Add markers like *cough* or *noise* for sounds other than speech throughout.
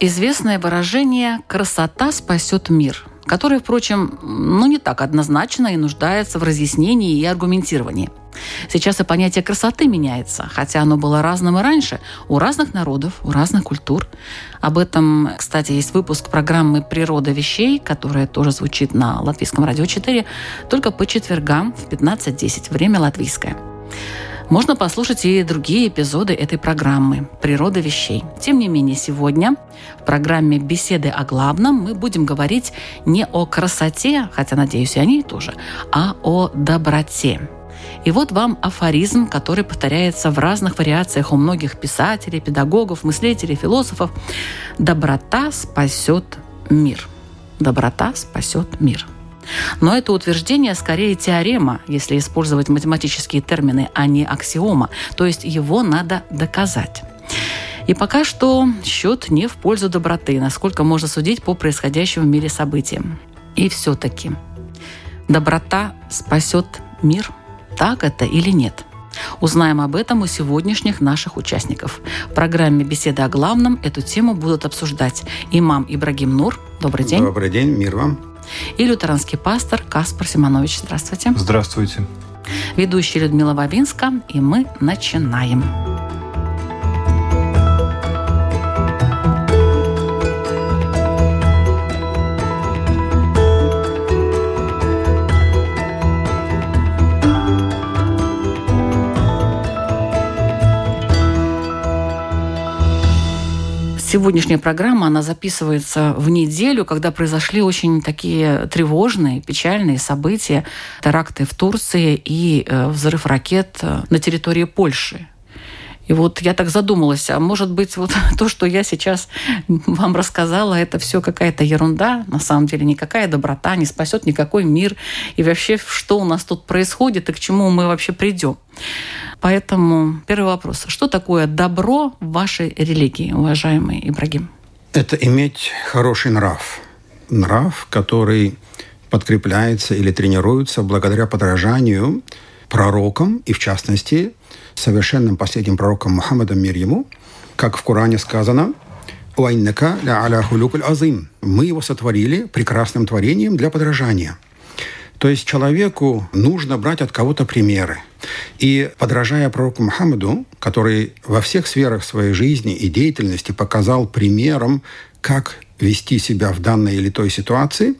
Есть известное выражение «красота спасет мир», которое, впрочем, ну не так однозначно и нуждается в разъяснении и аргументировании. Сейчас и понятие красоты меняется, хотя оно было разным и раньше, у разных народов, у разных культур. Об этом, кстати, есть выпуск программы «Природа вещей», которая тоже звучит на Латвийском радио 4, только по четвергам в 15.10, время латвийское. Можно послушать и другие эпизоды этой программы «Природа вещей». Тем не менее, сегодня в программе «Беседы о главном» мы будем говорить не о красоте, хотя, надеюсь, и о ней тоже, а о доброте. И вот вам афоризм, который повторяется в разных вариациях у многих писателей, педагогов, мыслителей, философов. «Доброта спасет мир». Доброта спасет мир. Но это утверждение скорее теорема, если использовать математические термины, а не аксиома. То есть его надо доказать. И пока что счет не в пользу доброты, насколько можно судить по происходящим в мире событиям. И все-таки доброта спасет мир? Так это или нет? Узнаем об этом у сегодняшних наших участников. В программе «Беседа о главном» эту тему будут обсуждать имам Ибрагим Нур. Добрый день. Добрый день, мир вам. И лютеранский пастор Каспар Симонович. Здравствуйте. Здравствуйте. Ведущая Людмила Бабинска. И мы начинаем. Сегодняшняя программа, она записывается в неделю, когда произошли очень такие тревожные, печальные события. Теракты в Турции и э, взрыв ракет э, на территории Польши. И вот я так задумалась, а может быть вот *laughs* то, что я сейчас вам рассказала, это все какая-то ерунда, на самом деле никакая доброта не спасет никакой мир. И вообще, что у нас тут происходит и к чему мы вообще придем. Поэтому первый вопрос. Что такое добро в вашей религии, уважаемый Ибрагим? Это иметь хороший нрав. Нрав, который подкрепляется или тренируется благодаря подражанию пророкам, и в частности, совершенным последним пророком Мухаммадом мир ему, как в Коране сказано, «Уайннака ля аля азим». Мы его сотворили прекрасным творением для подражания. То есть человеку нужно брать от кого-то примеры. И подражая пророку Мухаммаду, который во всех сферах своей жизни и деятельности показал примером, как вести себя в данной или той ситуации,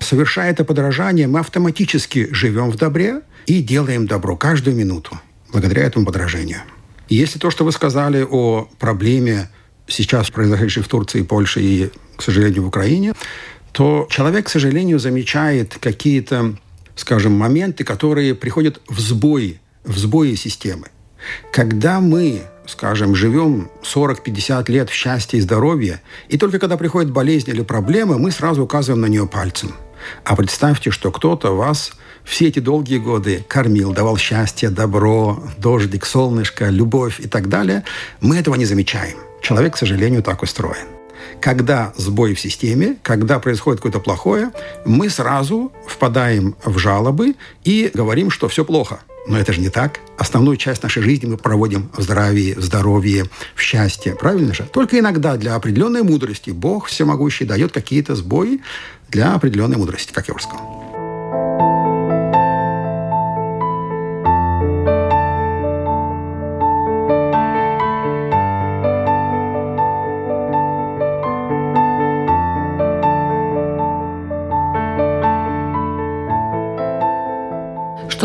совершая это подражание, мы автоматически живем в добре и делаем добро каждую минуту благодаря этому подражению. Если то, что вы сказали о проблеме сейчас произошедшей в Турции, Польше и, к сожалению, в Украине, то человек, к сожалению, замечает какие-то, скажем, моменты, которые приходят в сбой, в сбои системы. Когда мы, скажем, живем 40-50 лет в счастье и здоровье, и только когда приходит болезнь или проблема, мы сразу указываем на нее пальцем. А представьте, что кто-то вас все эти долгие годы кормил, давал счастье, добро, дождик, солнышко, любовь и так далее. Мы этого не замечаем. Человек, к сожалению, так устроен. Когда сбой в системе, когда происходит какое-то плохое, мы сразу впадаем в жалобы и говорим, что все плохо. Но это же не так. Основную часть нашей жизни мы проводим в здравии, в здоровье, в счастье. Правильно же? Только иногда для определенной мудрости Бог всемогущий дает какие-то сбои для определенной мудрости, как я уже сказал.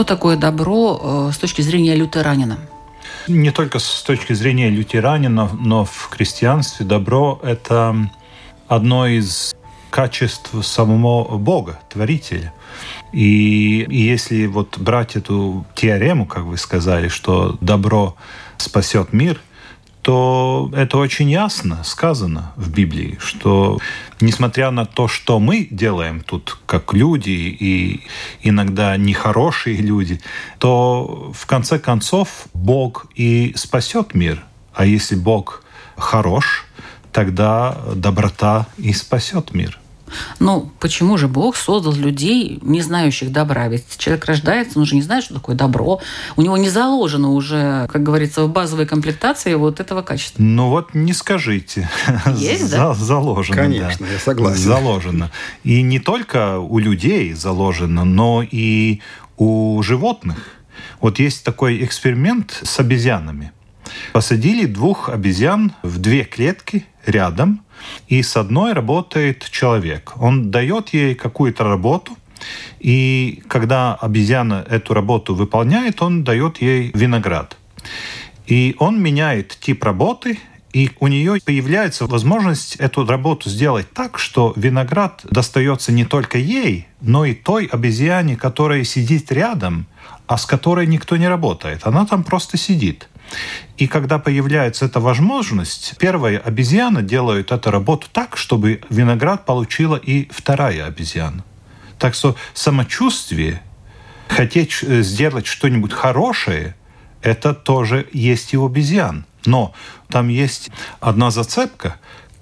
Что такое добро э, с точки зрения лютеранина? Не только с точки зрения лютеранина, но в христианстве добро – это одно из качеств самого Бога, Творителя. И, и если вот брать эту теорему, как вы сказали, что добро спасет мир – то это очень ясно сказано в Библии, что несмотря на то, что мы делаем тут как люди и иногда нехорошие люди, то в конце концов Бог и спасет мир. А если Бог хорош, тогда доброта и спасет мир. Ну, почему же Бог создал людей, не знающих добра? Ведь человек рождается, он же не знает, что такое добро. У него не заложено уже, как говорится, в базовой комплектации вот этого качества. Ну вот не скажите. Есть, да? Заложено, Конечно, да. я согласен. Заложено. И не только у людей заложено, но и у животных. Вот есть такой эксперимент с обезьянами. Посадили двух обезьян в две клетки рядом, и с одной работает человек. Он дает ей какую-то работу, и когда обезьяна эту работу выполняет, он дает ей виноград. И он меняет тип работы, и у нее появляется возможность эту работу сделать так, что виноград достается не только ей, но и той обезьяне, которая сидит рядом, а с которой никто не работает. Она там просто сидит. И когда появляется эта возможность, первая обезьяна делает эту работу так, чтобы виноград получила и вторая обезьяна. Так что самочувствие, хотеть э, сделать что-нибудь хорошее, это тоже есть и у обезьян. Но там есть одна зацепка,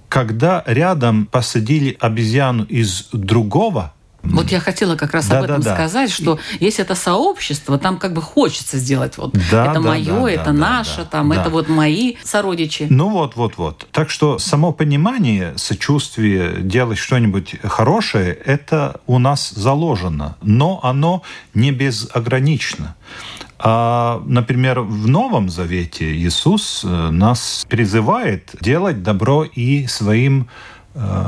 когда рядом посадили обезьяну из другого вот я хотела как раз да, об этом да, сказать, что если это сообщество, там как бы хочется сделать вот да, это да, мое, да, это да, наше, да, там да. это вот мои сородичи. Ну вот, вот, вот. Так что само понимание, сочувствие, делать что-нибудь хорошее, это у нас заложено, но оно не безогранично. А, например, в Новом Завете Иисус э, нас призывает делать добро и своим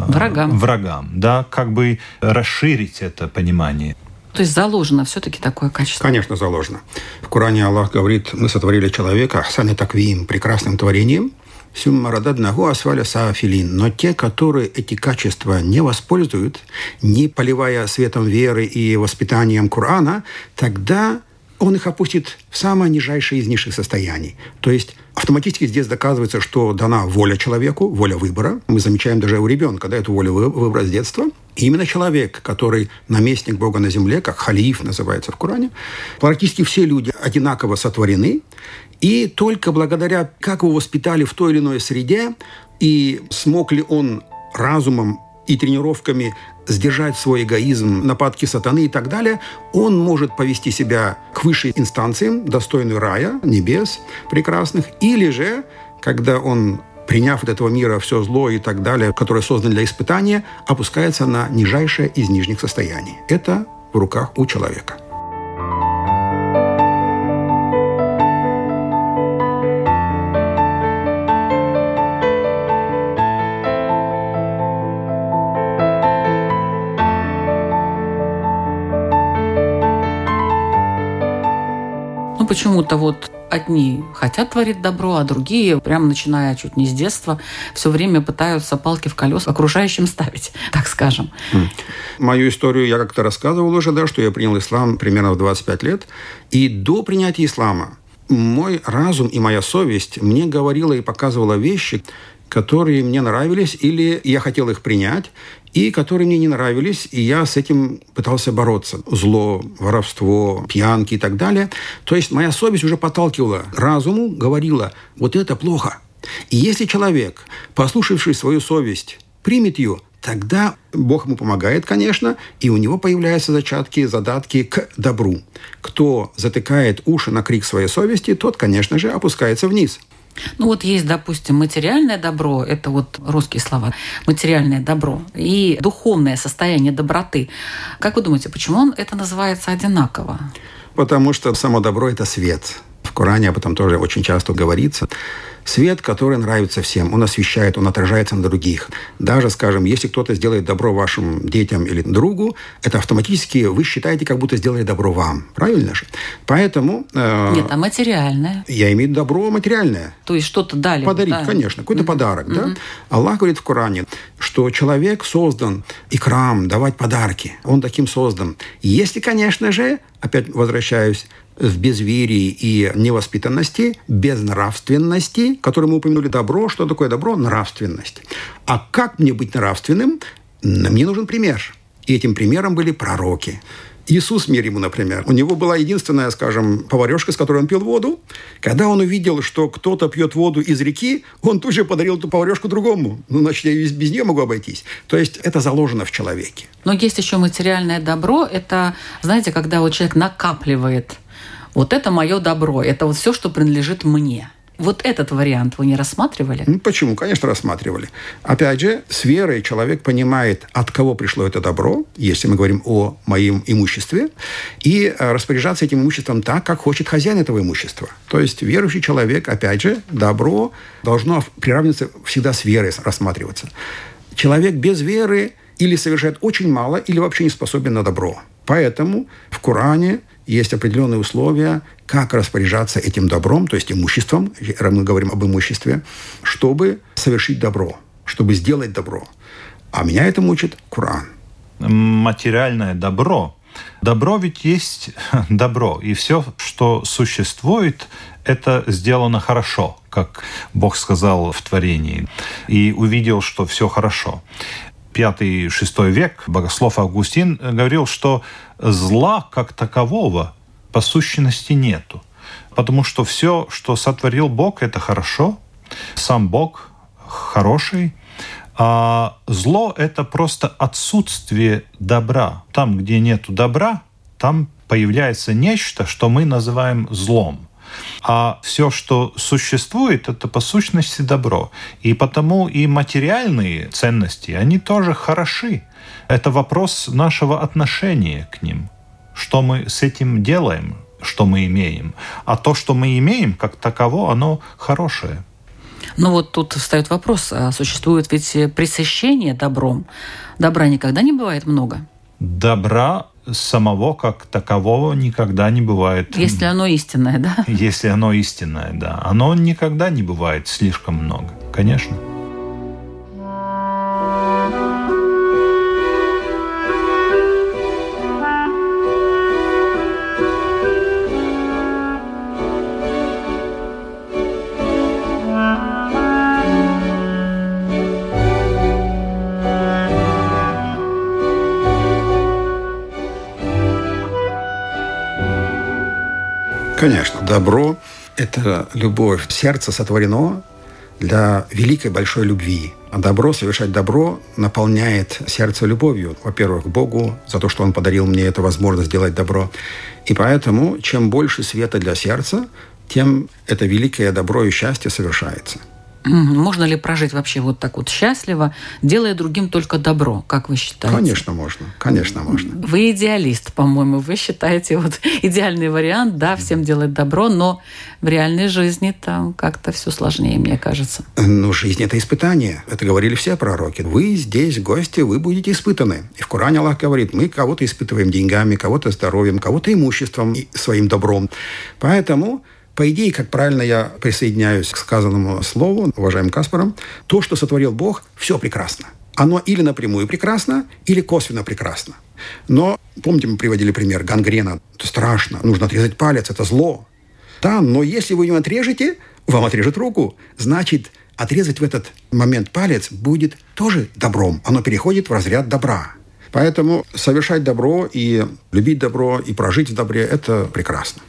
врагам. врагам, да, как бы расширить это понимание. То есть заложено все-таки такое качество? Конечно, заложено. В Коране Аллах говорит, мы сотворили человека, сами таквим, прекрасным творением, Сюммарададнаху асфаля саафилин. Но те, которые эти качества не воспользуют, не поливая светом веры и воспитанием Корана, тогда он их опустит в самое нижайшее из низших состояний. То есть автоматически здесь доказывается, что дана воля человеку, воля выбора. Мы замечаем даже у ребенка, да, эту волю выбора с детства. И именно человек, который наместник Бога на земле, как халиф называется в Коране, практически все люди одинаково сотворены, и только благодаря, как его воспитали в той или иной среде, и смог ли он разумом и тренировками сдержать свой эгоизм, нападки сатаны и так далее, он может повести себя к высшей инстанциям, достойной рая, небес прекрасных, или же, когда он приняв от этого мира все зло и так далее, которое создано для испытания, опускается на нижайшее из нижних состояний. Это в руках у человека. Почему-то вот одни хотят творить добро, а другие, прямо начиная чуть не с детства, все время пытаются палки в колеса окружающим ставить, *laughs* так скажем. Хм. Мою историю я как-то рассказывал уже, да, что я принял ислам примерно в 25 лет. И до принятия ислама мой разум и моя совесть мне говорила и показывала вещи, которые мне нравились, или я хотел их принять, и которые мне не нравились, и я с этим пытался бороться. Зло, воровство, пьянки и так далее. То есть моя совесть уже подталкивала разуму, говорила, вот это плохо. И если человек, послушавший свою совесть, примет ее, тогда Бог ему помогает, конечно, и у него появляются зачатки, задатки к добру. Кто затыкает уши на крик своей совести, тот, конечно же, опускается вниз – ну вот есть, допустим, материальное добро, это вот русские слова, материальное добро, и духовное состояние доброты. Как вы думаете, почему он это называется одинаково? Потому что само добро – это свет. В В Коране об этом тоже очень часто говорится. Свет, который нравится всем, он освещает, он отражается на других. Даже, скажем, если кто-то сделает добро вашим детям или другу, это автоматически вы считаете, как будто сделали добро вам. Правильно же? Поэтому... Э, Нет, а материальное? Я имею добро материальное. То есть что-то дали? Подарить, да? конечно, какой-то mm-hmm. подарок. Mm-hmm. Да? Аллах говорит в Коране, что человек создан икрам, давать подарки. Он таким создан. Если, конечно же, опять возвращаюсь, в безверии и невоспитанности, безнравственности, которую мы упомянули добро. Что такое добро? Нравственность. А как мне быть нравственным? Мне нужен пример. И этим примером были пророки. Иисус, мир ему, например, у него была единственная, скажем, поварешка, с которой он пил воду. Когда он увидел, что кто-то пьет воду из реки, он тут же подарил эту поварешку другому. Ну, значит, я без нее могу обойтись. То есть это заложено в человеке. Но есть еще материальное добро. Это, знаете, когда вот человек накапливает вот это мое добро, это вот все, что принадлежит мне. Вот этот вариант вы не рассматривали? Ну, почему? Конечно, рассматривали. Опять же, с верой человек понимает, от кого пришло это добро, если мы говорим о моем имуществе, и э, распоряжаться этим имуществом так, как хочет хозяин этого имущества. То есть верующий человек, опять же, добро должно приравниваться всегда с верой рассматриваться. Человек без веры или совершает очень мало, или вообще не способен на добро. Поэтому в Коране есть определенные условия, как распоряжаться этим добром, то есть имуществом, мы говорим об имуществе, чтобы совершить добро, чтобы сделать добро. А меня это мучит Коран. Материальное добро. Добро ведь есть *laughs* добро. И все, что существует, это сделано хорошо, как Бог сказал в творении. И увидел, что все хорошо. Пятый-шестой век богослов Августин говорил, что зла как такового по сущности нету. Потому что все, что сотворил Бог, это хорошо. Сам Бог хороший. А зло – это просто отсутствие добра. Там, где нет добра, там появляется нечто, что мы называем злом. А все, что существует, это по сущности добро. И потому и материальные ценности, они тоже хороши. Это вопрос нашего отношения к ним. Что мы с этим делаем, что мы имеем. А то, что мы имеем, как таково, оно хорошее. Ну вот тут встает вопрос, а существует ведь пресыщение добром. Добра никогда не бывает много. Добра самого как такового никогда не бывает. Если оно истинное, да? Если оно истинное, да. Оно никогда не бывает слишком много, конечно. Конечно, добро – это любовь. Сердце сотворено для великой большой любви. А добро, совершать добро, наполняет сердце любовью. Во-первых, к Богу за то, что Он подарил мне эту возможность сделать добро. И поэтому, чем больше света для сердца, тем это великое добро и счастье совершается. Можно ли прожить вообще вот так вот счастливо, делая другим только добро, как вы считаете? Конечно, можно. Конечно, можно. Вы идеалист, по-моему. Вы считаете вот *laughs* идеальный вариант, да, всем делать добро, но в реальной жизни там как-то все сложнее, мне кажется. Ну, жизнь – это испытание. Это говорили все пророки. Вы здесь гости, вы будете испытаны. И в Коране Аллах говорит, мы кого-то испытываем деньгами, кого-то здоровьем, кого-то имуществом и своим добром. Поэтому по идее, как правильно я присоединяюсь к сказанному слову, уважаемым Каспаром, то, что сотворил Бог, все прекрасно. Оно или напрямую прекрасно, или косвенно прекрасно. Но, помните, мы приводили пример гангрена. Это страшно. Нужно отрезать палец, это зло. Да, но если вы не отрежете, вам отрежет руку. Значит, отрезать в этот момент палец будет тоже добром. Оно переходит в разряд добра. Поэтому совершать добро и любить добро и прожить в добре – это прекрасно.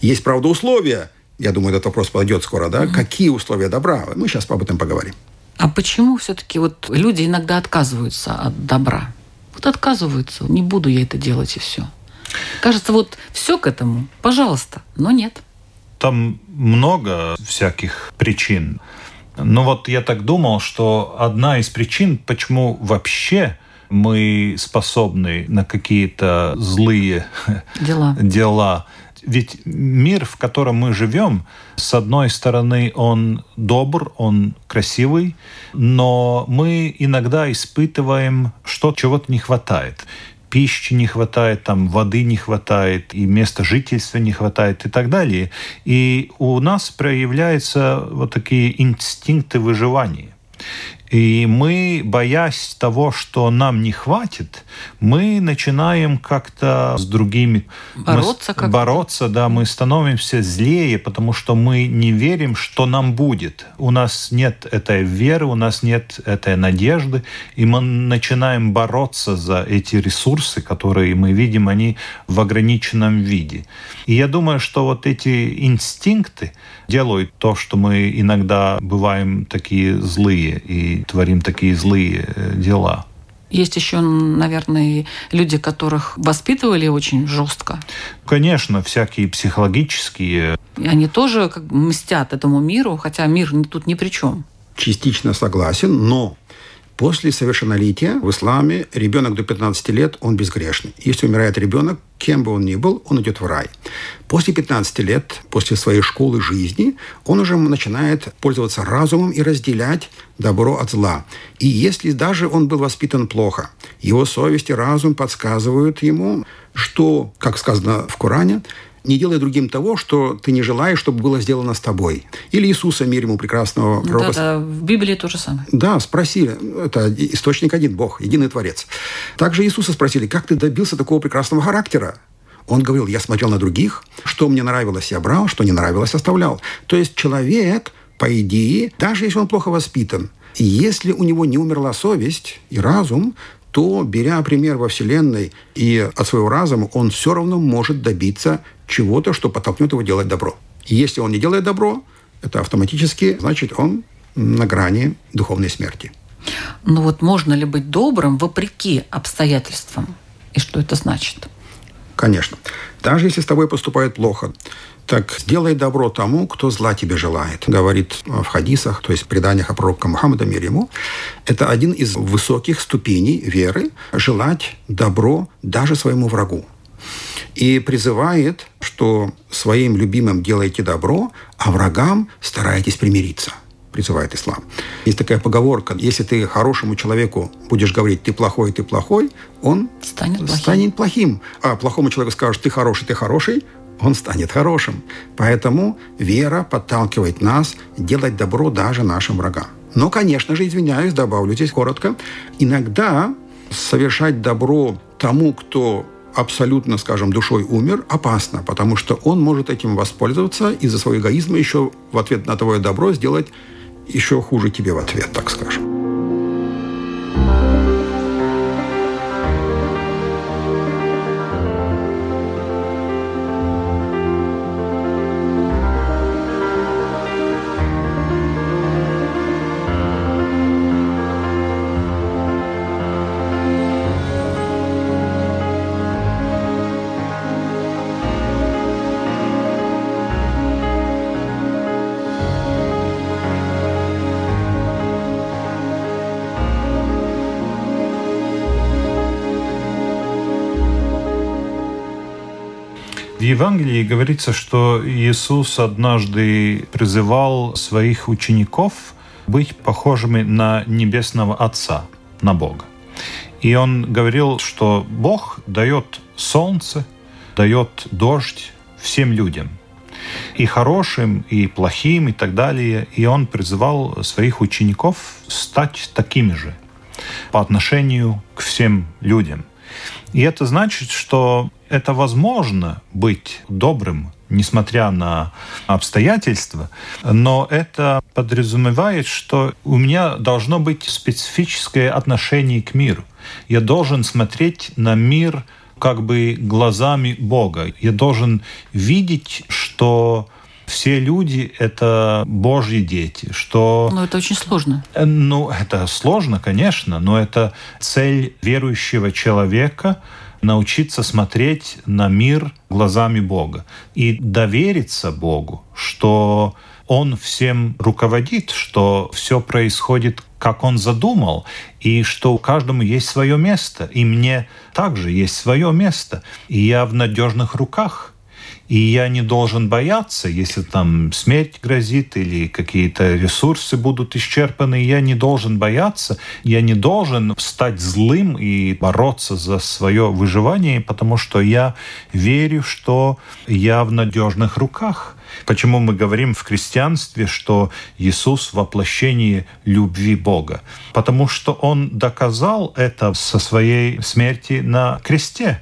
Есть, правда, условия. Я думаю, этот вопрос подойдет скоро, да? Угу. Какие условия добра? Мы сейчас об этом поговорим. А почему все-таки вот люди иногда отказываются от добра? Вот отказываются, не буду я это делать и все. Кажется, вот все к этому, пожалуйста, но нет. Там много всяких причин. Но вот я так думал, что одна из причин, почему вообще мы способны на какие-то злые дела. *laughs* дела ведь мир, в котором мы живем, с одной стороны, он добр, он красивый, но мы иногда испытываем, что чего-то не хватает пищи не хватает, там воды не хватает, и места жительства не хватает и так далее. И у нас проявляются вот такие инстинкты выживания. И мы, боясь того, что нам не хватит, мы начинаем как-то с другими бороться. Мы, бороться, да, мы становимся злее, потому что мы не верим, что нам будет. У нас нет этой веры, у нас нет этой надежды, и мы начинаем бороться за эти ресурсы, которые мы видим, они в ограниченном виде. И я думаю, что вот эти инстинкты делают то, что мы иногда бываем такие злые и творим такие злые э, дела. Есть еще, наверное, люди, которых воспитывали очень жестко. Конечно, всякие психологические. И они тоже как бы мстят этому миру, хотя мир тут ни при чем. Частично согласен, но После совершеннолетия в исламе ребенок до 15 лет, он безгрешный. Если умирает ребенок, кем бы он ни был, он идет в рай. После 15 лет, после своей школы жизни, он уже начинает пользоваться разумом и разделять добро от зла. И если даже он был воспитан плохо, его совесть и разум подсказывают ему, что, как сказано в Коране, не делай другим того, что ты не желаешь, чтобы было сделано с тобой. Или Иисуса, мир ему прекрасного пророка. Да, да, в Библии то же самое. Да, спросили. Это источник один, Бог, единый Творец. Также Иисуса спросили, как ты добился такого прекрасного характера? Он говорил, я смотрел на других, что мне нравилось, я брал, что не нравилось, оставлял. То есть человек, по идее, даже если он плохо воспитан, если у него не умерла совесть и разум, то, беря пример во Вселенной и от своего разума, он все равно может добиться чего-то, что подтолкнет его делать добро. И если он не делает добро, это автоматически, значит, он на грани духовной смерти. Ну вот можно ли быть добрым вопреки обстоятельствам? И что это значит? Конечно. Даже если с тобой поступают плохо, так сделай добро тому, кто зла тебе желает. Говорит в хадисах, то есть в преданиях о пророке Мухаммада, мир ему. Это один из высоких ступеней веры – желать добро даже своему врагу и призывает, что своим любимым делайте добро, а врагам старайтесь примириться призывает ислам. Есть такая поговорка, если ты хорошему человеку будешь говорить, ты плохой, ты плохой, он станет плохим. станет плохим. А плохому человеку скажешь, ты хороший, ты хороший, он станет хорошим. Поэтому вера подталкивает нас делать добро даже нашим врагам. Но, конечно же, извиняюсь, добавлю здесь коротко, иногда совершать добро тому, кто абсолютно, скажем, душой умер, опасно, потому что он может этим воспользоваться из-за своего эгоизма еще в ответ на твое добро сделать еще хуже тебе в ответ, так скажем. В Евангелии говорится, что Иисус однажды призывал своих учеников быть похожими на Небесного Отца, на Бога. И он говорил, что Бог дает солнце, дает дождь всем людям. И хорошим, и плохим, и так далее. И он призывал своих учеников стать такими же по отношению к всем людям. И это значит, что это возможно быть добрым, несмотря на обстоятельства, но это подразумевает, что у меня должно быть специфическое отношение к миру. Я должен смотреть на мир как бы глазами Бога. Я должен видеть, что все люди — это Божьи дети, что... Но это очень сложно. Э, ну, это сложно, конечно, но это цель верующего человека — научиться смотреть на мир глазами Бога и довериться Богу, что Он всем руководит, что все происходит как он задумал, и что у каждому есть свое место, и мне также есть свое место, и я в надежных руках. И я не должен бояться, если там смерть грозит или какие-то ресурсы будут исчерпаны. Я не должен бояться, я не должен стать злым и бороться за свое выживание, потому что я верю, что я в надежных руках. Почему мы говорим в христианстве, что Иисус воплощение любви Бога? Потому что Он доказал это со своей смерти на кресте.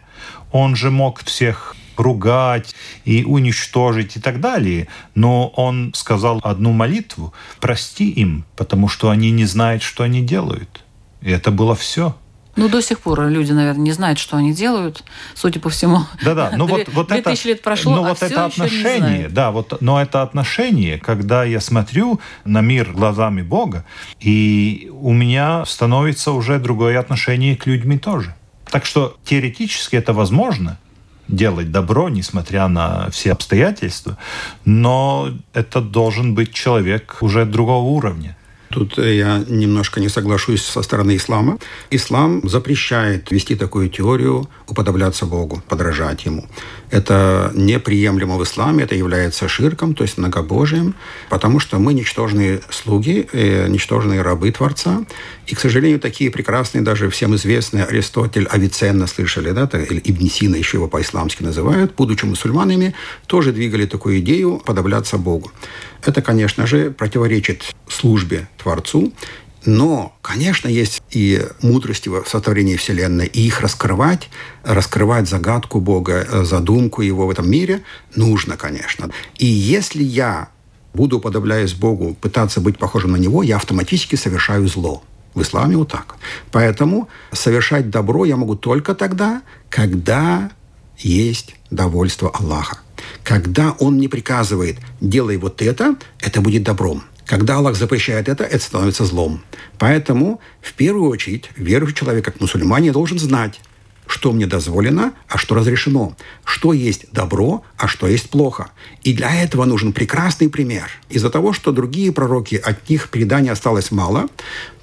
Он же мог всех ругать и уничтожить и так далее. Но он сказал одну молитву «Прости им, потому что они не знают, что они делают». И это было все. Ну, до сих пор люди, наверное, не знают, что они делают, судя по всему. Да-да, ну вот, вот это... лет прошло, ну, а вот это отношение, да, вот, но это отношение, когда я смотрю на мир глазами Бога, и у меня становится уже другое отношение к людьми тоже. Так что теоретически это возможно, делать добро, несмотря на все обстоятельства, но это должен быть человек уже другого уровня. Тут я немножко не соглашусь со стороны ислама. Ислам запрещает вести такую теорию уподобляться Богу, подражать Ему. Это неприемлемо в исламе, это является ширком, то есть многобожием, потому что мы ничтожные слуги, э, ничтожные рабы Творца. И, к сожалению, такие прекрасные, даже всем известные Аристотель, Авиценна слышали, да, или Ибн Сина еще его по-исламски называют, будучи мусульманами, тоже двигали такую идею подобляться Богу. Это, конечно же, противоречит службе Творцу, но, конечно, есть и мудрости в сотворении Вселенной, и их раскрывать, раскрывать загадку Бога, э, задумку Его в этом мире нужно, конечно. И если я буду, уподобляясь Богу, пытаться быть похожим на Него, я автоматически совершаю зло. В исламе вот так. Поэтому совершать добро я могу только тогда, когда есть довольство Аллаха. Когда Он не приказывает «делай вот это», это будет добром. Когда Аллах запрещает это, это становится злом. Поэтому, в первую очередь, верующий человек, как мусульманин, должен знать, что мне дозволено, а что разрешено, что есть добро, а что есть плохо. И для этого нужен прекрасный пример. Из-за того, что другие пророки, от них предания осталось мало,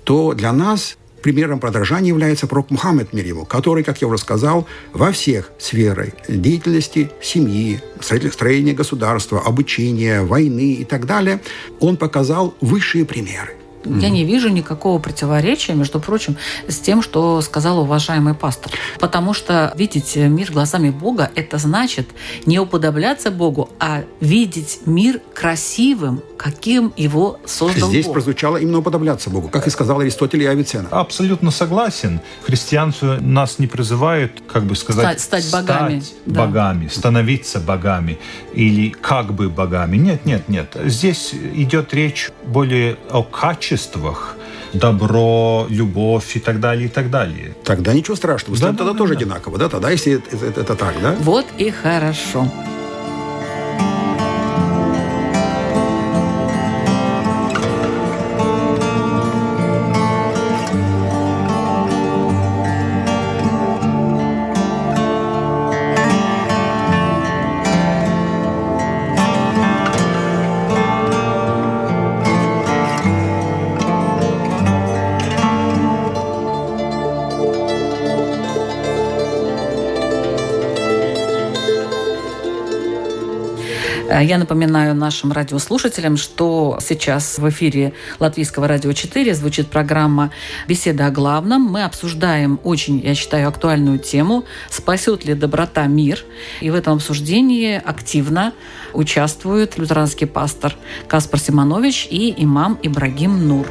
то для нас примером подражания является пророк Мухаммед мир его, который, как я уже сказал, во всех сферах деятельности семьи, строения государства, обучения, войны и так далее, он показал высшие примеры. Я не вижу никакого противоречия, между прочим, с тем, что сказал уважаемый пастор. Потому что видеть мир глазами Бога – это значит не уподобляться Богу, а видеть мир красивым, каким его создал Здесь Бог. прозвучало именно уподобляться Богу, как и сказал Аристотель и Авиценна. Абсолютно согласен. Христианство нас не призывает, как бы сказать, Стать- стать богами. стать Да. богами, становиться богами или как бы богами. Нет, нет, нет. Здесь идет речь более о качествах, добро, любовь и так далее, и так далее. Тогда ничего страшного. Да, Да, да, тогда да, тоже да. одинаково. Да? Тогда, если это, это- это так, да? Вот и хорошо. Я напоминаю нашим радиослушателям, что сейчас в эфире Латвийского радио 4 звучит программа «Беседа о главном». Мы обсуждаем очень, я считаю, актуальную тему «Спасет ли доброта мир?». И в этом обсуждении активно участвует лютеранский пастор Каспар Симонович и имам Ибрагим Нур.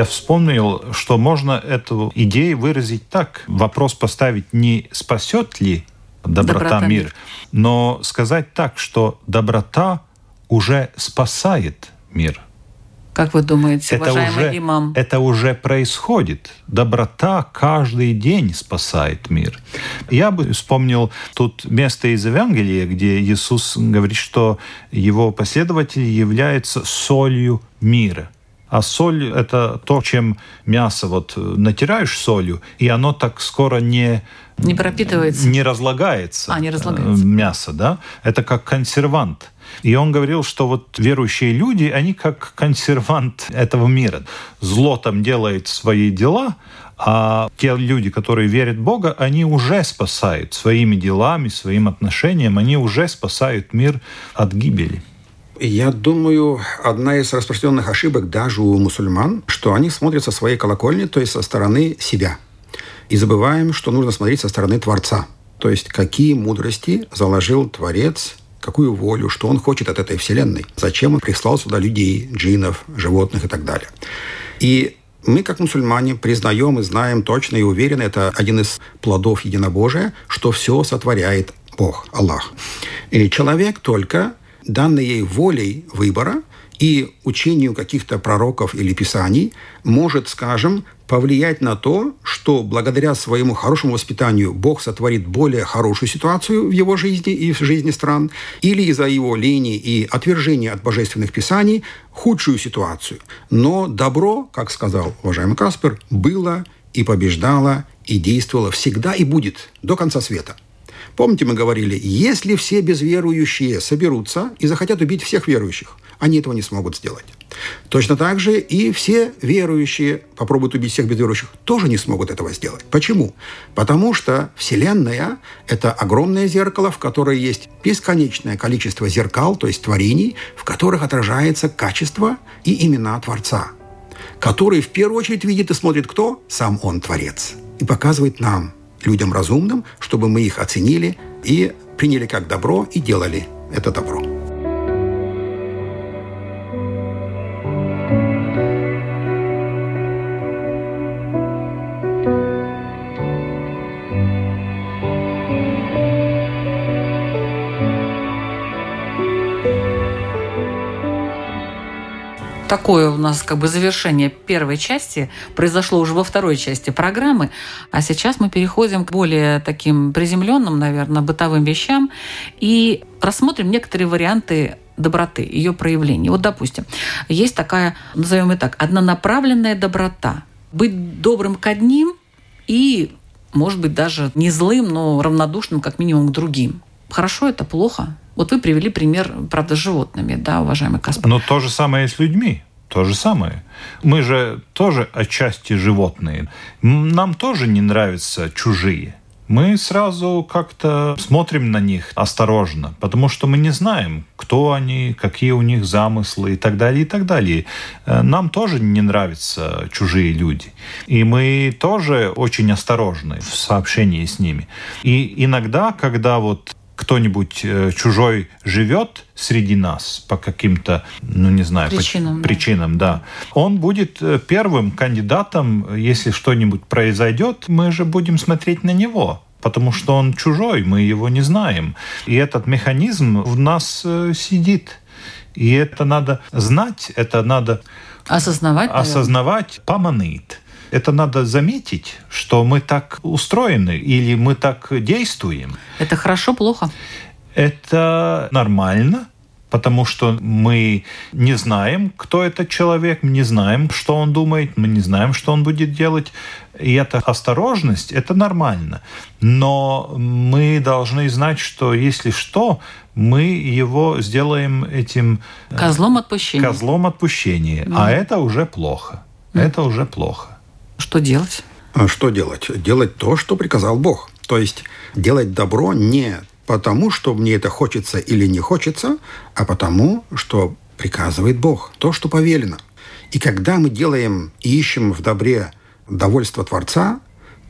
Я вспомнил, что можно эту идею выразить так. Вопрос поставить не спасет ли доброта, доброта мир, мир, но сказать так, что доброта уже спасает мир. Как вы думаете, это уважаемый уже, имам? Это уже происходит. Доброта каждый день спасает мир. Я бы вспомнил тут место из Евангелия, где Иисус говорит, что его последователи являются солью мира. А соль – это то, чем мясо вот натираешь солью, и оно так скоро не не пропитывается. Не разлагается. А, не разлагается. Э, мясо, да? Это как консервант. И он говорил, что вот верующие люди, они как консервант этого мира. Зло там делает свои дела, а те люди, которые верят в Бога, они уже спасают своими делами, своим отношением, они уже спасают мир от гибели. Я думаю, одна из распространенных ошибок даже у мусульман, что они смотрят со своей колокольни, то есть со стороны себя. И забываем, что нужно смотреть со стороны Творца. То есть какие мудрости заложил Творец какую волю, что он хочет от этой вселенной, зачем он прислал сюда людей, джинов, животных и так далее. И мы, как мусульмане, признаем и знаем точно и уверены, это один из плодов единобожия, что все сотворяет Бог, Аллах. И человек только, данный ей волей выбора, и учению каких-то пророков или писаний может, скажем, повлиять на то, что благодаря своему хорошему воспитанию Бог сотворит более хорошую ситуацию в его жизни и в жизни стран, или из-за его лени и отвержения от божественных писаний худшую ситуацию. Но добро, как сказал уважаемый Каспер, было и побеждало, и действовало всегда и будет до конца света – Помните, мы говорили, если все безверующие соберутся и захотят убить всех верующих, они этого не смогут сделать. Точно так же и все верующие попробуют убить всех безверующих, тоже не смогут этого сделать. Почему? Потому что Вселенная – это огромное зеркало, в которое есть бесконечное количество зеркал, то есть творений, в которых отражается качество и имена Творца, который в первую очередь видит и смотрит кто? Сам Он, Творец. И показывает нам, людям разумным, чтобы мы их оценили и приняли как добро и делали это добро. Такое у нас как бы завершение первой части произошло уже во второй части программы, а сейчас мы переходим к более таким приземленным, наверное, бытовым вещам и рассмотрим некоторые варианты доброты, ее проявления. Вот, допустим, есть такая, назовем ее так, однонаправленная доброта. Быть добрым к одним и, может быть, даже не злым, но равнодушным как минимум к другим. Хорошо это, плохо? Вот вы привели пример, правда, с животными, да, уважаемый Каспар? Но то же самое и с людьми. То же самое. Мы же тоже отчасти животные. Нам тоже не нравятся чужие. Мы сразу как-то смотрим на них осторожно, потому что мы не знаем, кто они, какие у них замыслы и так далее, и так далее. Э, нам тоже не нравятся чужие люди. И мы тоже очень осторожны в сообщении с ними. И иногда, когда вот кто-нибудь э, чужой живет среди нас по каким-то, ну не знаю, причинам, по, причинам да, он будет э, первым кандидатом, если что-нибудь произойдет, мы же будем смотреть на него потому что он чужой, мы его не знаем. И этот механизм в нас э, сидит. И это надо знать, это надо осознавать, осознавать, поманит. Это надо заметить, что мы так устроены или мы так действуем. Это хорошо, плохо? Это нормально, потому что мы не знаем, кто этот человек, мы не знаем, что он думает, мы не знаем, что он будет делать. И эта осторожность, это нормально. Но мы должны знать, что если что, мы его сделаем этим... Э, козлом отпущения. Козлом отпущения. Mm. А это уже плохо. Mm. Это уже плохо. Что делать? А что делать? Делать то, что приказал Бог. То есть делать добро не потому, что мне это хочется или не хочется, а потому, что приказывает Бог, то, что повелено. И когда мы делаем и ищем в добре довольство Творца,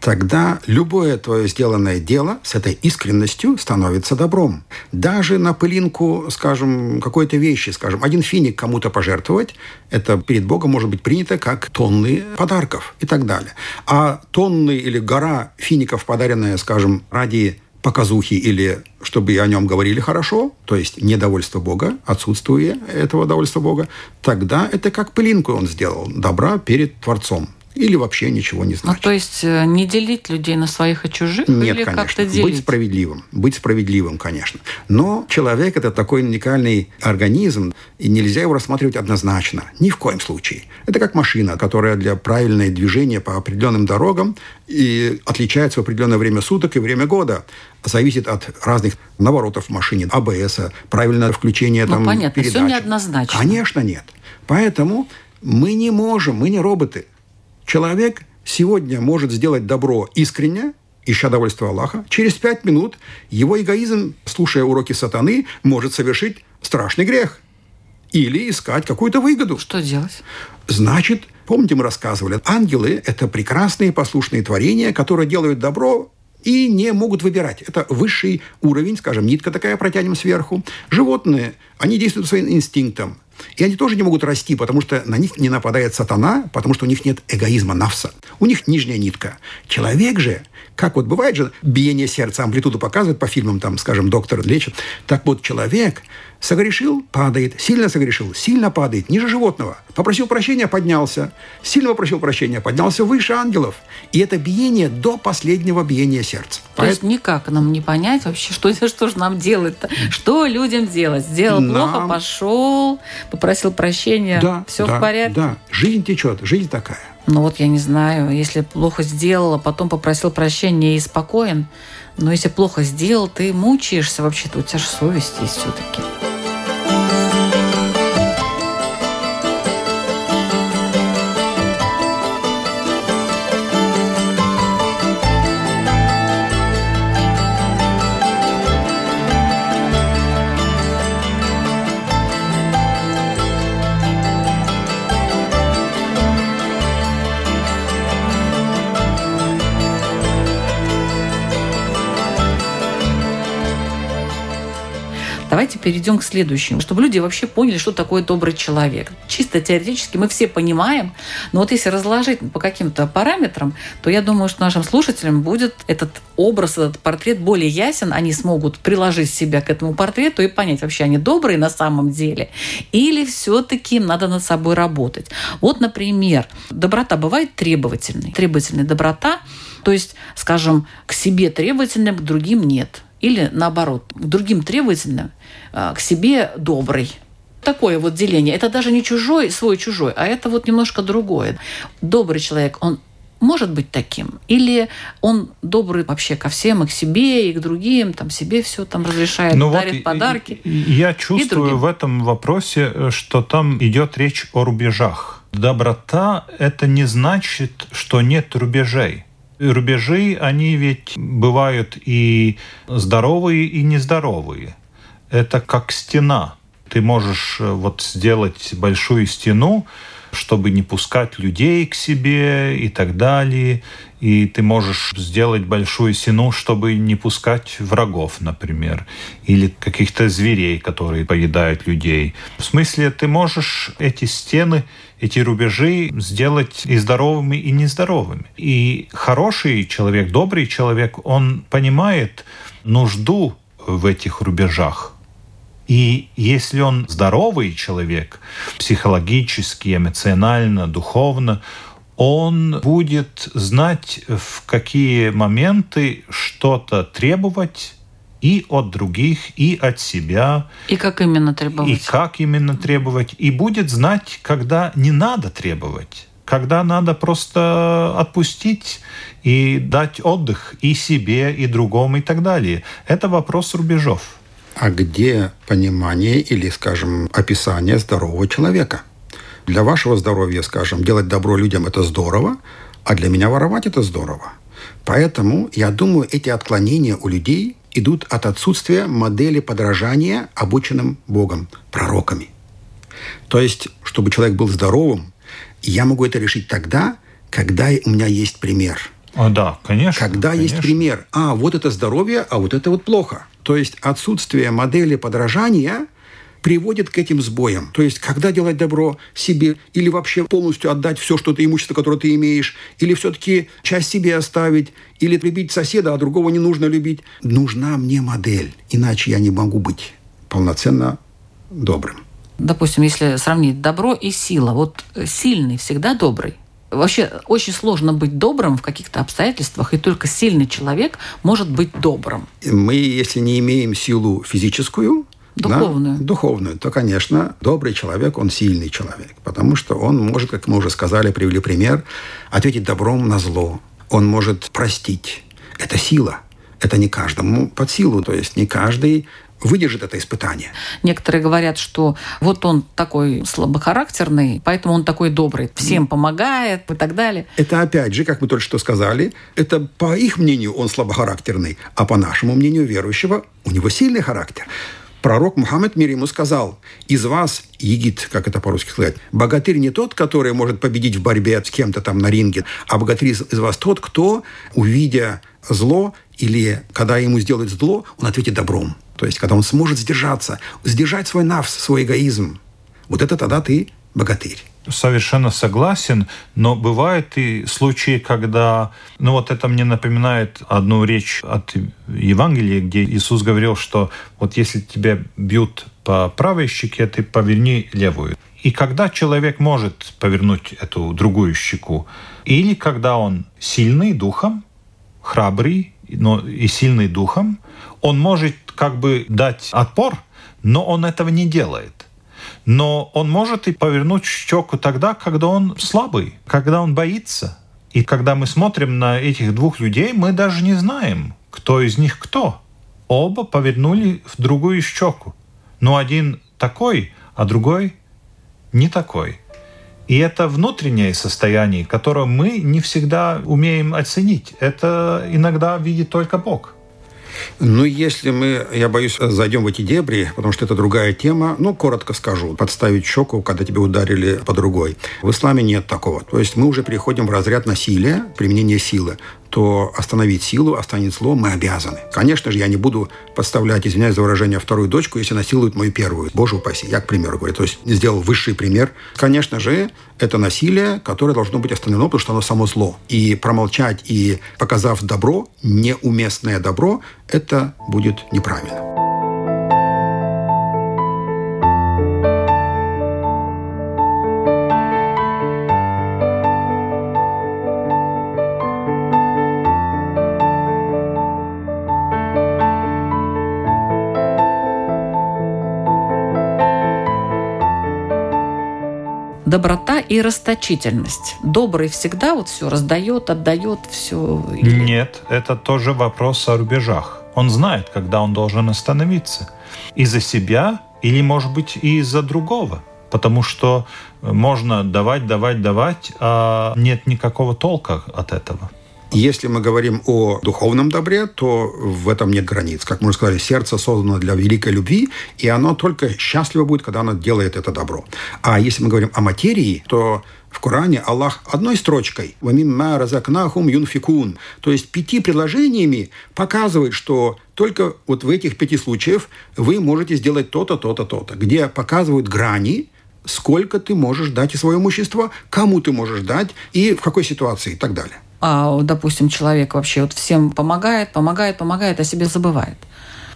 тогда любое твое сделанное дело с этой искренностью становится добром. Даже на пылинку, скажем, какой-то вещи, скажем, один финик кому-то пожертвовать, это перед Богом может быть принято как тонны подарков и так далее. А тонны или гора фиников, подаренная, скажем, ради показухи или чтобы о нем говорили хорошо, то есть недовольство Бога, отсутствие этого довольства Бога, тогда это как пылинку он сделал добра перед Творцом или вообще ничего не значит. Ну, то есть э, не делить людей на своих и чужих? Нет, или конечно. как-то делить? Быть справедливым. Быть справедливым, конечно. Но человек – это такой уникальный организм, и нельзя его рассматривать однозначно. Ни в коем случае. Это как машина, которая для правильного движения по определенным дорогам и отличается в определенное время суток и время года. Зависит от разных наворотов в машине, АБС, правильное включение Ну, там, понятно, передач. все неоднозначно. Конечно, нет. Поэтому мы не можем, мы не роботы. Человек сегодня может сделать добро искренне, ища довольства Аллаха. Через пять минут его эгоизм, слушая уроки сатаны, может совершить страшный грех. Или искать какую-то выгоду. Что делать? Значит, помните, мы рассказывали, ангелы – это прекрасные послушные творения, которые делают добро и не могут выбирать. Это высший уровень, скажем, нитка такая протянем сверху. Животные, они действуют своим инстинктом. И они тоже не могут расти, потому что на них не нападает сатана, потому что у них нет эгоизма, навса. У них нижняя нитка. Человек же, как вот бывает же, биение сердца, амплитуду показывает по фильмам, там, скажем, доктор лечит. Так вот, человек согрешил, падает, сильно согрешил, сильно падает, ниже животного. Попросил прощения, поднялся. Сильно попросил прощения, поднялся выше ангелов. И это биение до последнего биения сердца. То есть никак нам не понять вообще, *laughs* что, что же нам делать-то? Что людям делать? Сделал Нам- плохо, пошел, попросил прощения, Да, все да, в порядке? Да, жизнь течет, жизнь такая. Ну вот я не знаю, если плохо сделал, а потом попросил прощения и спокоен, но если плохо сделал, ты мучаешься вообще-то, у тебя же совесть есть все-таки. Давайте перейдем к следующему, чтобы люди вообще поняли, что такое добрый человек. Чисто теоретически мы все понимаем, но вот если разложить по каким-то параметрам, то я думаю, что нашим слушателям будет этот образ, этот портрет более ясен, они смогут приложить себя к этому портрету и понять, вообще они добрые на самом деле, или все-таки им надо над собой работать. Вот, например, доброта бывает требовательной. Требовательная доброта, то есть, скажем, к себе требовательным, к другим нет. Или наоборот, к другим требовательным, а, к себе добрый. Такое вот деление. Это даже не чужой, свой чужой, а это вот немножко другое. Добрый человек, он может быть таким? Или он добрый вообще ко всем, и к себе, и к другим, там себе все там разрешает, Ну вот дарит и- подарки. Я чувствую в этом вопросе, э, что там идет речь о рубежах. Доброта – это не значит, что нет рубежей. Рубежи, они ведь бывают и здоровые, и нездоровые. Это как стена. Ты можешь э, вот сделать большую стену, чтобы не пускать людей к себе и так далее. И ты можешь сделать большую стену, чтобы не пускать врагов, например, или каких-то зверей, которые поедают людей. В смысле, ты можешь эти стены, эти рубежи сделать и здоровыми, и нездоровыми. И хороший человек, добрый человек, он понимает нужду в этих рубежах. И если он здоровый человек, психологически, эмоционально, духовно, он будет знать, в какие моменты что-то требовать и от других, и от себя, И как именно требовать? и как именно требовать, и будет знать, когда не надо требовать, когда надо просто отпустить и дать отдых и себе, и другому, и так далее. Это вопрос рубежов. А где понимание или, скажем, описание здорового человека? Для вашего здоровья, скажем, делать добро людям – это здорово, а для меня воровать – это здорово. Поэтому, я думаю, эти отклонения у людей идут от отсутствия модели подражания обученным Богом, пророками. То есть, чтобы человек был здоровым, я могу это решить тогда, когда у меня есть пример. А, да, конечно. Когда конечно. есть пример, а вот это здоровье, а вот это вот плохо. То есть отсутствие модели подражания приводит к этим сбоям. То есть, когда делать добро себе, или вообще полностью отдать все, что ты имущество, которое ты имеешь, или все-таки часть себе оставить, или любить соседа, а другого не нужно любить. Нужна мне модель, иначе я не могу быть полноценно добрым. Допустим, если сравнить добро и сила, вот сильный всегда добрый. Вообще очень сложно быть добрым в каких-то обстоятельствах, и только сильный человек может быть добрым. Мы, если не имеем силу физическую, Духовную. Да, духовную, то, конечно, добрый человек, он сильный человек. Потому что он может, как мы уже сказали, привели пример, ответить добром на зло. Он может простить. Это сила. Это не каждому под силу. То есть не каждый выдержит это испытание. Некоторые говорят, что вот он такой слабохарактерный, поэтому он такой добрый, всем помогает и так далее. Это опять же, как мы только что сказали, это по их мнению он слабохарактерный, а по нашему мнению верующего у него сильный характер. Пророк Мухаммед мир ему сказал, из вас, егит, как это по-русски сказать, богатырь не тот, который может победить в борьбе с кем-то там на ринге, а богатырь из, из вас тот, кто, увидя зло или когда ему сделают зло, он ответит добром. То есть, когда он сможет сдержаться, сдержать свой навс, свой эгоизм. Вот это тогда ты богатырь. Совершенно согласен, но бывают и случаи, когда, ну вот это мне напоминает одну речь от Евангелия, где Иисус говорил, что вот если тебя бьют по правой щеке, ты поверни левую. И когда человек может повернуть эту другую щеку, или когда он сильный духом, храбрый, но и сильный духом, он может как бы дать отпор, но он этого не делает. Но он может и повернуть щеку тогда, когда он слабый, когда он боится. И когда мы смотрим на этих двух людей, мы даже не знаем, кто из них кто. Оба повернули в другую щеку. Но один такой, а другой не такой. И это внутреннее состояние, которое мы не всегда умеем оценить. Это иногда видит только Бог. Ну, если мы, я боюсь, зайдем в эти дебри, потому что это другая тема, ну, коротко скажу. Подставить щеку, когда тебе ударили по другой. В исламе нет такого. То есть мы уже переходим в разряд насилия, применения силы то остановить силу, останет зло, мы обязаны. Конечно же, я не буду подставлять, извиняюсь за выражение, вторую дочку, если насилуют мою первую. Боже упаси, я, к примеру, говорю. То есть сделал высший пример. Конечно же, это насилие, которое должно быть остановлено, потому что оно само зло. И промолчать и показав добро, неуместное добро, это будет неправильно. Доброта и расточительность. Добрый всегда вот все раздает, отдает все. Или... Нет, это тоже вопрос о рубежах. Он знает, когда он должен остановиться. Из-за себя или, может быть, и из-за другого. Потому что можно давать, давать, давать, а нет никакого толка от этого. Если мы говорим о духовном добре, то в этом нет границ. Как мы уже сказали, сердце создано для великой любви, и оно только счастливо будет, когда оно делает это добро. А если мы говорим о материи, то в Коране Аллах одной строчкой «Вамимма разакнахум юнфикун», то есть пяти предложениями показывает, что только вот в этих пяти случаях вы можете сделать то-то, то-то, то-то, где показывают грани, сколько ты можешь дать из своего имущества, кому ты можешь дать и в какой ситуации и так далее а, допустим, человек вообще вот всем помогает, помогает, помогает, а себе забывает.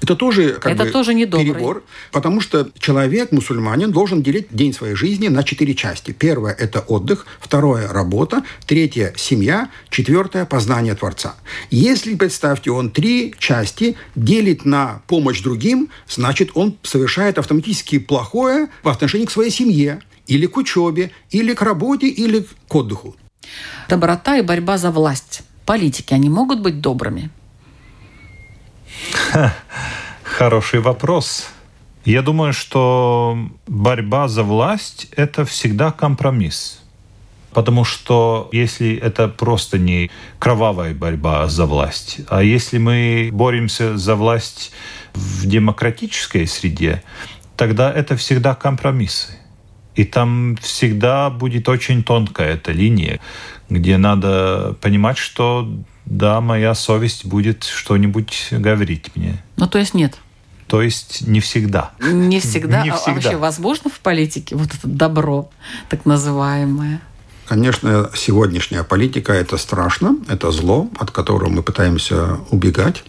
Это тоже как это бы тоже перебор, потому что человек, мусульманин, должен делить день своей жизни на четыре части. Первое – это отдых, второе – работа, третье – семья, четвертое – познание Творца. Если, представьте, он три части делит на помощь другим, значит, он совершает автоматически плохое в отношении к своей семье, или к учебе, или к работе, или к отдыху. Доброта и борьба за власть. Политики, они могут быть добрыми? *laughs* Хороший вопрос. Я думаю, что борьба за власть – это всегда компромисс. Потому что если это просто не кровавая борьба за власть, а если мы боремся за власть в демократической среде, тогда это всегда компромиссы. И там всегда будет очень тонкая эта линия, где надо понимать, что да, моя совесть будет что-нибудь говорить мне. Ну, то есть нет? То есть не всегда. Не всегда. Не А- всегда. А вообще возможно в политике вот это добро, так называемое? Конечно, сегодняшняя политика – это страшно, это зло, от которого мы пытаемся убегать.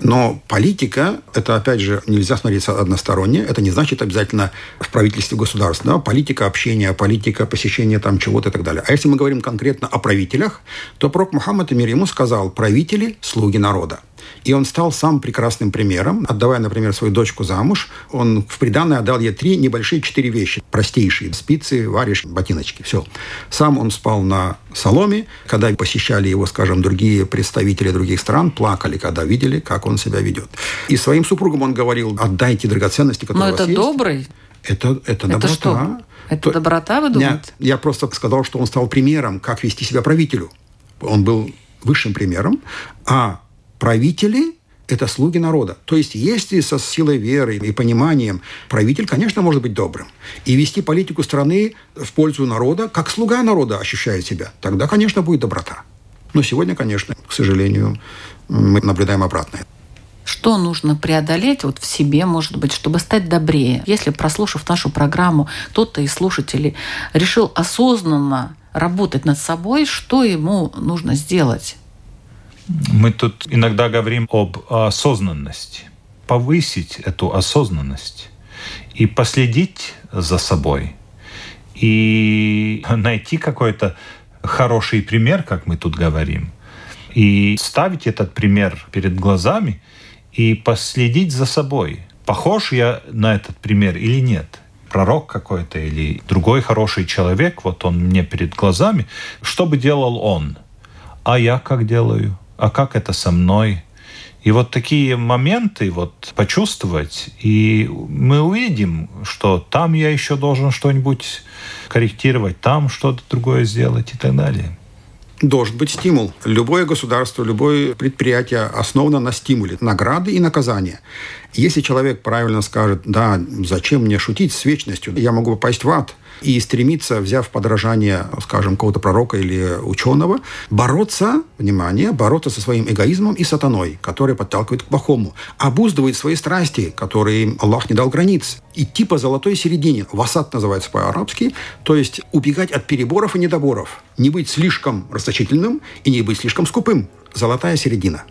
Но политика – это, опять же, нельзя смотреть односторонне. Это не значит обязательно в правительстве государства. Да? Политика общения, политика посещения там чего-то и так далее. А если мы говорим конкретно о правителях, то пророк Мухаммад мир ему сказал «правители – слуги народа». И он стал самым прекрасным примером. Отдавая, например, свою дочку замуж, он в приданное отдал ей три небольшие четыре вещи. Простейшие. Спицы, варежки, ботиночки. Все. Сам он спал на соломе. Когда посещали его, скажем, другие представители других стран, плакали, когда видели, как он себя ведет. И своим супругам он говорил, отдайте драгоценности, которые Но у вас это есть. добрый. Это, это, Это доброта. что? Это То- доброта, вы Нет, думаете? я просто сказал, что он стал примером, как вести себя правителю. Он был высшим примером. А правители – это слуги народа. То есть, если со силой веры и пониманием правитель, конечно, может быть добрым. И вести политику страны в пользу народа, как слуга народа ощущает себя, тогда, конечно, будет доброта. Но сегодня, конечно, к сожалению, мы наблюдаем обратное. Что нужно преодолеть вот в себе, может быть, чтобы стать добрее? Если, прослушав нашу программу, кто-то из слушателей решил осознанно работать над собой, что ему нужно сделать? Мы тут иногда говорим об осознанности. Повысить эту осознанность и последить за собой. И найти какой-то хороший пример, как мы тут говорим. И ставить этот пример перед глазами и последить за собой. Похож я на этот пример или нет? Пророк какой-то или другой хороший человек, вот он мне перед глазами. Что бы делал он? А я как делаю? А как это со мной? И вот такие моменты вот почувствовать, и мы увидим, что там я еще должен что-нибудь корректировать, там что-то другое сделать и так далее. Должен быть стимул. Любое государство, любое предприятие основано на стимуле. Награды и наказания. Если человек правильно скажет, да, зачем мне шутить с вечностью, я могу попасть в ад, и стремиться, взяв подражание, скажем, какого-то пророка или ученого, бороться, внимание, бороться со своим эгоизмом и сатаной, который подталкивает к плохому, обуздывает свои страсти, которые Аллах не дал границ, идти по золотой середине, васад называется по-арабски, то есть убегать от переборов и недоборов, не быть слишком расточительным и не быть слишком скупым. Золотая середина.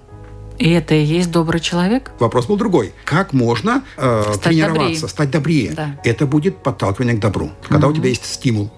И это и есть добрый человек? Вопрос был другой. Как можно э, Стать тренироваться, добрее. стать добрее? Да. Это будет подталкивание к добру. Когда у тебя есть стимул.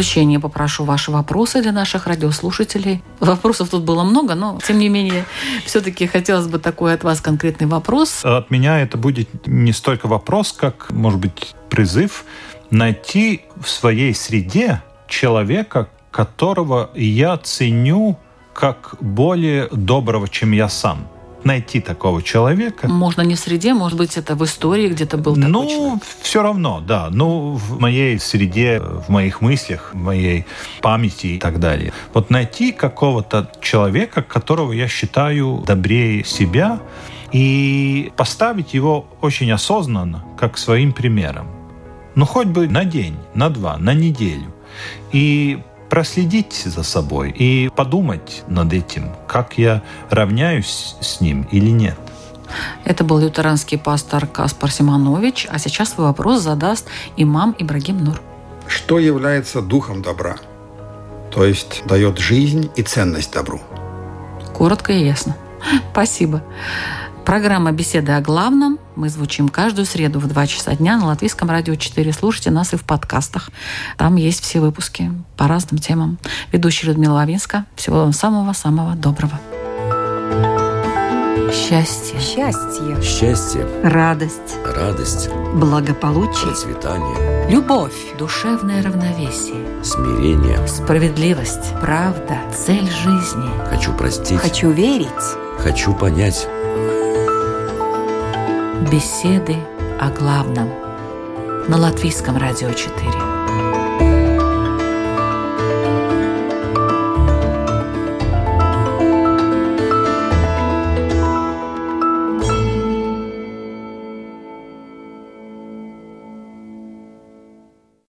Заключение попрошу ваши вопросы для наших радиослушателей. Вопросов тут было много, но тем не менее, все-таки хотелось бы такой от вас конкретный вопрос. От меня это будет не столько вопрос, как, может быть, призыв найти в своей среде человека, которого я ценю как более доброго, чем я сам. Найти такого человека. Можно не в среде, может быть, это в истории где-то был такой человек. Ну, все равно, да. Ну, в моей среде, в моих мыслях, в моей памяти и так далее. Вот найти какого-то человека, которого я считаю добрее себя, и поставить его очень осознанно, как своим примером. Ну, хоть бы на день, на два, на неделю. И проследить за собой и подумать над этим, как я равняюсь с ним или нет. Это был лютеранский пастор Каспар Симонович, а сейчас свой вопрос задаст имам Ибрагим Нур. Что является духом добра? То есть дает жизнь и ценность добру. Коротко и ясно. Спасибо. Программа «Беседы о главном». Мы звучим каждую среду в 2 часа дня на Латвийском радио 4. Слушайте нас и в подкастах. Там есть все выпуски по разным темам. Ведущий Людмила Лавинска. Всего вам самого-самого доброго. Счастье. Счастье. Счастье. Радость. Радость. Благополучие. Процветание. Любовь. Душевное равновесие. Смирение. Справедливость. Правда. Цель жизни. Хочу простить. Хочу верить. Хочу понять. Беседы о главном на Латвийском радио 4.